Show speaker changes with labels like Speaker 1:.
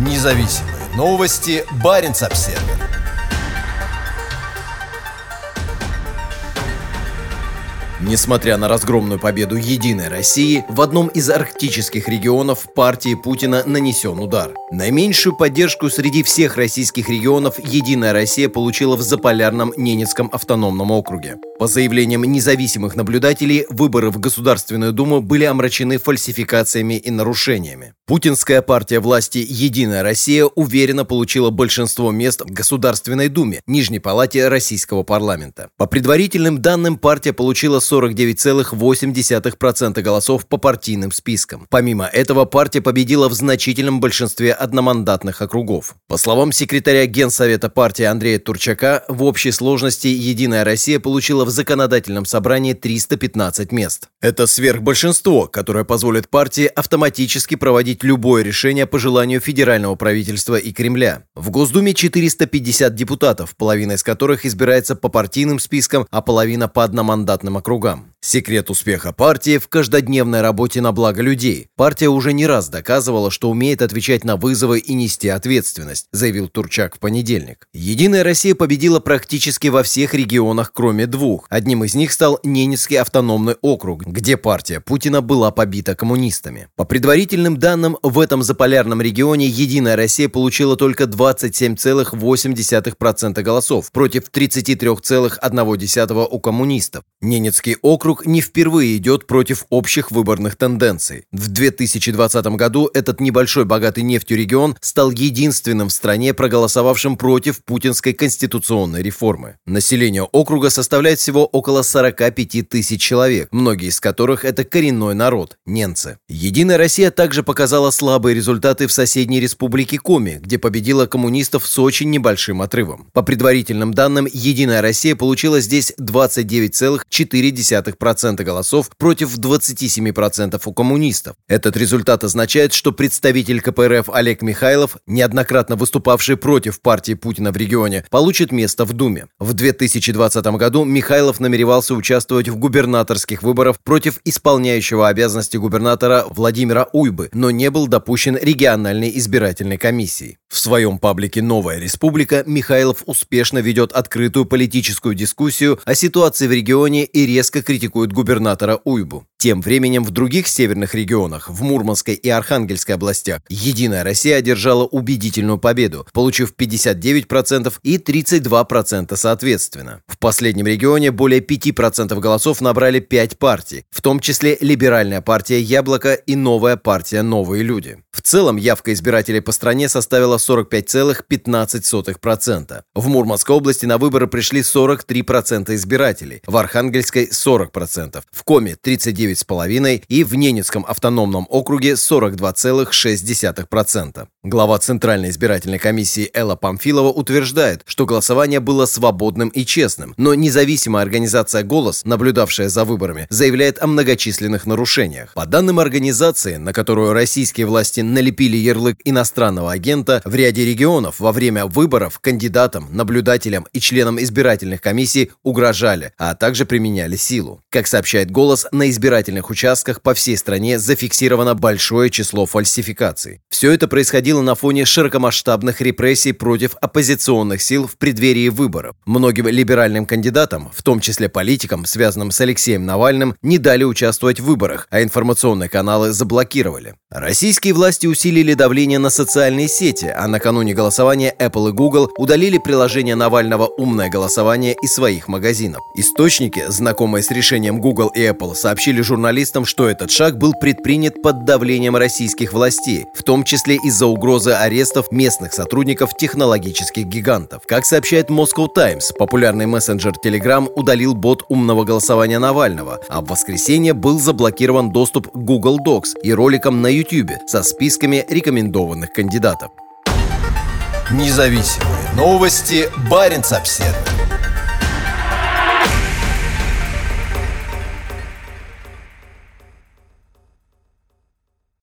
Speaker 1: Независимые новости. Барин обсерва Несмотря на разгромную победу «Единой России», в одном из арктических регионов партии Путина нанесен удар. Наименьшую поддержку среди всех российских регионов «Единая Россия» получила в Заполярном Ненецком автономном округе. По заявлениям независимых наблюдателей, выборы в Государственную Думу были омрачены фальсификациями и нарушениями. Путинская партия власти «Единая Россия» уверенно получила большинство мест в Государственной Думе, Нижней Палате Российского парламента. По предварительным данным, партия получила 49,8% голосов по партийным спискам. Помимо этого, партия победила в значительном большинстве одномандатных округов. По словам секретаря Генсовета партии Андрея Турчака, в общей сложности «Единая Россия» получила в в законодательном собрании 315 мест. Это сверхбольшинство, которое позволит партии автоматически проводить любое решение по желанию федерального правительства и Кремля. В Госдуме 450 депутатов, половина из которых избирается по партийным спискам, а половина по одномандатным округам. Секрет успеха партии в каждодневной работе на благо людей. Партия уже не раз доказывала, что умеет отвечать на вызовы и нести ответственность, заявил Турчак в понедельник. Единая Россия победила практически во всех регионах, кроме двух. Одним из них стал Ненецкий автономный округ, где партия Путина была побита коммунистами. По предварительным данным, в этом заполярном регионе Единая Россия получила только 27,8% голосов против 33,1% у коммунистов. Ненецкий округ округ не впервые идет против общих выборных тенденций. В 2020 году этот небольшой богатый нефтью регион стал единственным в стране, проголосовавшим против путинской конституционной реформы. Население округа составляет всего около 45 тысяч человек, многие из которых это коренной народ – ненцы. Единая Россия также показала слабые результаты в соседней республике Коми, где победила коммунистов с очень небольшим отрывом. По предварительным данным, Единая Россия получила здесь 29,4% 40% голосов против 27% у коммунистов. Этот результат означает, что представитель КПРФ Олег Михайлов, неоднократно выступавший против партии Путина в регионе, получит место в Думе. В 2020 году Михайлов намеревался участвовать в губернаторских выборах против исполняющего обязанности губернатора Владимира Уйбы, но не был допущен региональной избирательной комиссией. В своем паблике «Новая республика» Михайлов успешно ведет открытую политическую дискуссию о ситуации в регионе и резко критикует губернатора Уйбу. Тем временем в других северных регионах, в Мурманской и Архангельской областях, «Единая Россия» одержала убедительную победу, получив 59% и 32% соответственно. В последнем регионе более 5% голосов набрали 5 партий, в том числе Либеральная партия «Яблоко» и Новая партия «Новые люди». В целом явка избирателей по стране составила 45,15%. В Мурманской области на выборы пришли 43% избирателей, в Архангельской 40%, в Коме 39,5% и в Ненецком автономном округе 42,6%. Глава Центральной избирательной комиссии Элла Памфилова утверждает, что голосование было свободным и честным, но независимая организация «Голос», наблюдавшая за выборами, заявляет о многочисленных нарушениях. По данным организации, на которую российские власти налепили ярлык иностранного агента, в ряде регионов во время выборов кандидатам, наблюдателям и членам избирательных комиссий угрожали, а также применяли силу. Как сообщает «Голос», на избирательных участках по всей стране зафиксировано большое число фальсификаций. Все это происходило на фоне широкомасштабных репрессий против оппозиционных сил в преддверии выборов. Многим либеральным кандидатам, в том числе политикам, связанным с Алексеем Навальным, не дали участвовать в выборах, а информационные каналы заблокировали. Российские власти усилили давление на социальные сети, а накануне голосования Apple и Google удалили приложение Навального «Умное голосование» из своих магазинов. Источники, знакомые с решением Google и Apple, сообщили журналистам, что этот шаг был предпринят под давлением российских властей, в том числе из-за угрозы арестов местных сотрудников технологических гигантов. Как сообщает Moscow Times, популярный мессенджер Telegram удалил бот умного голосования Навального, а в воскресенье был заблокирован доступ к Google Docs и роликам на YouTube со списками рекомендованных кандидатов. Независимые новости. Барин обседный.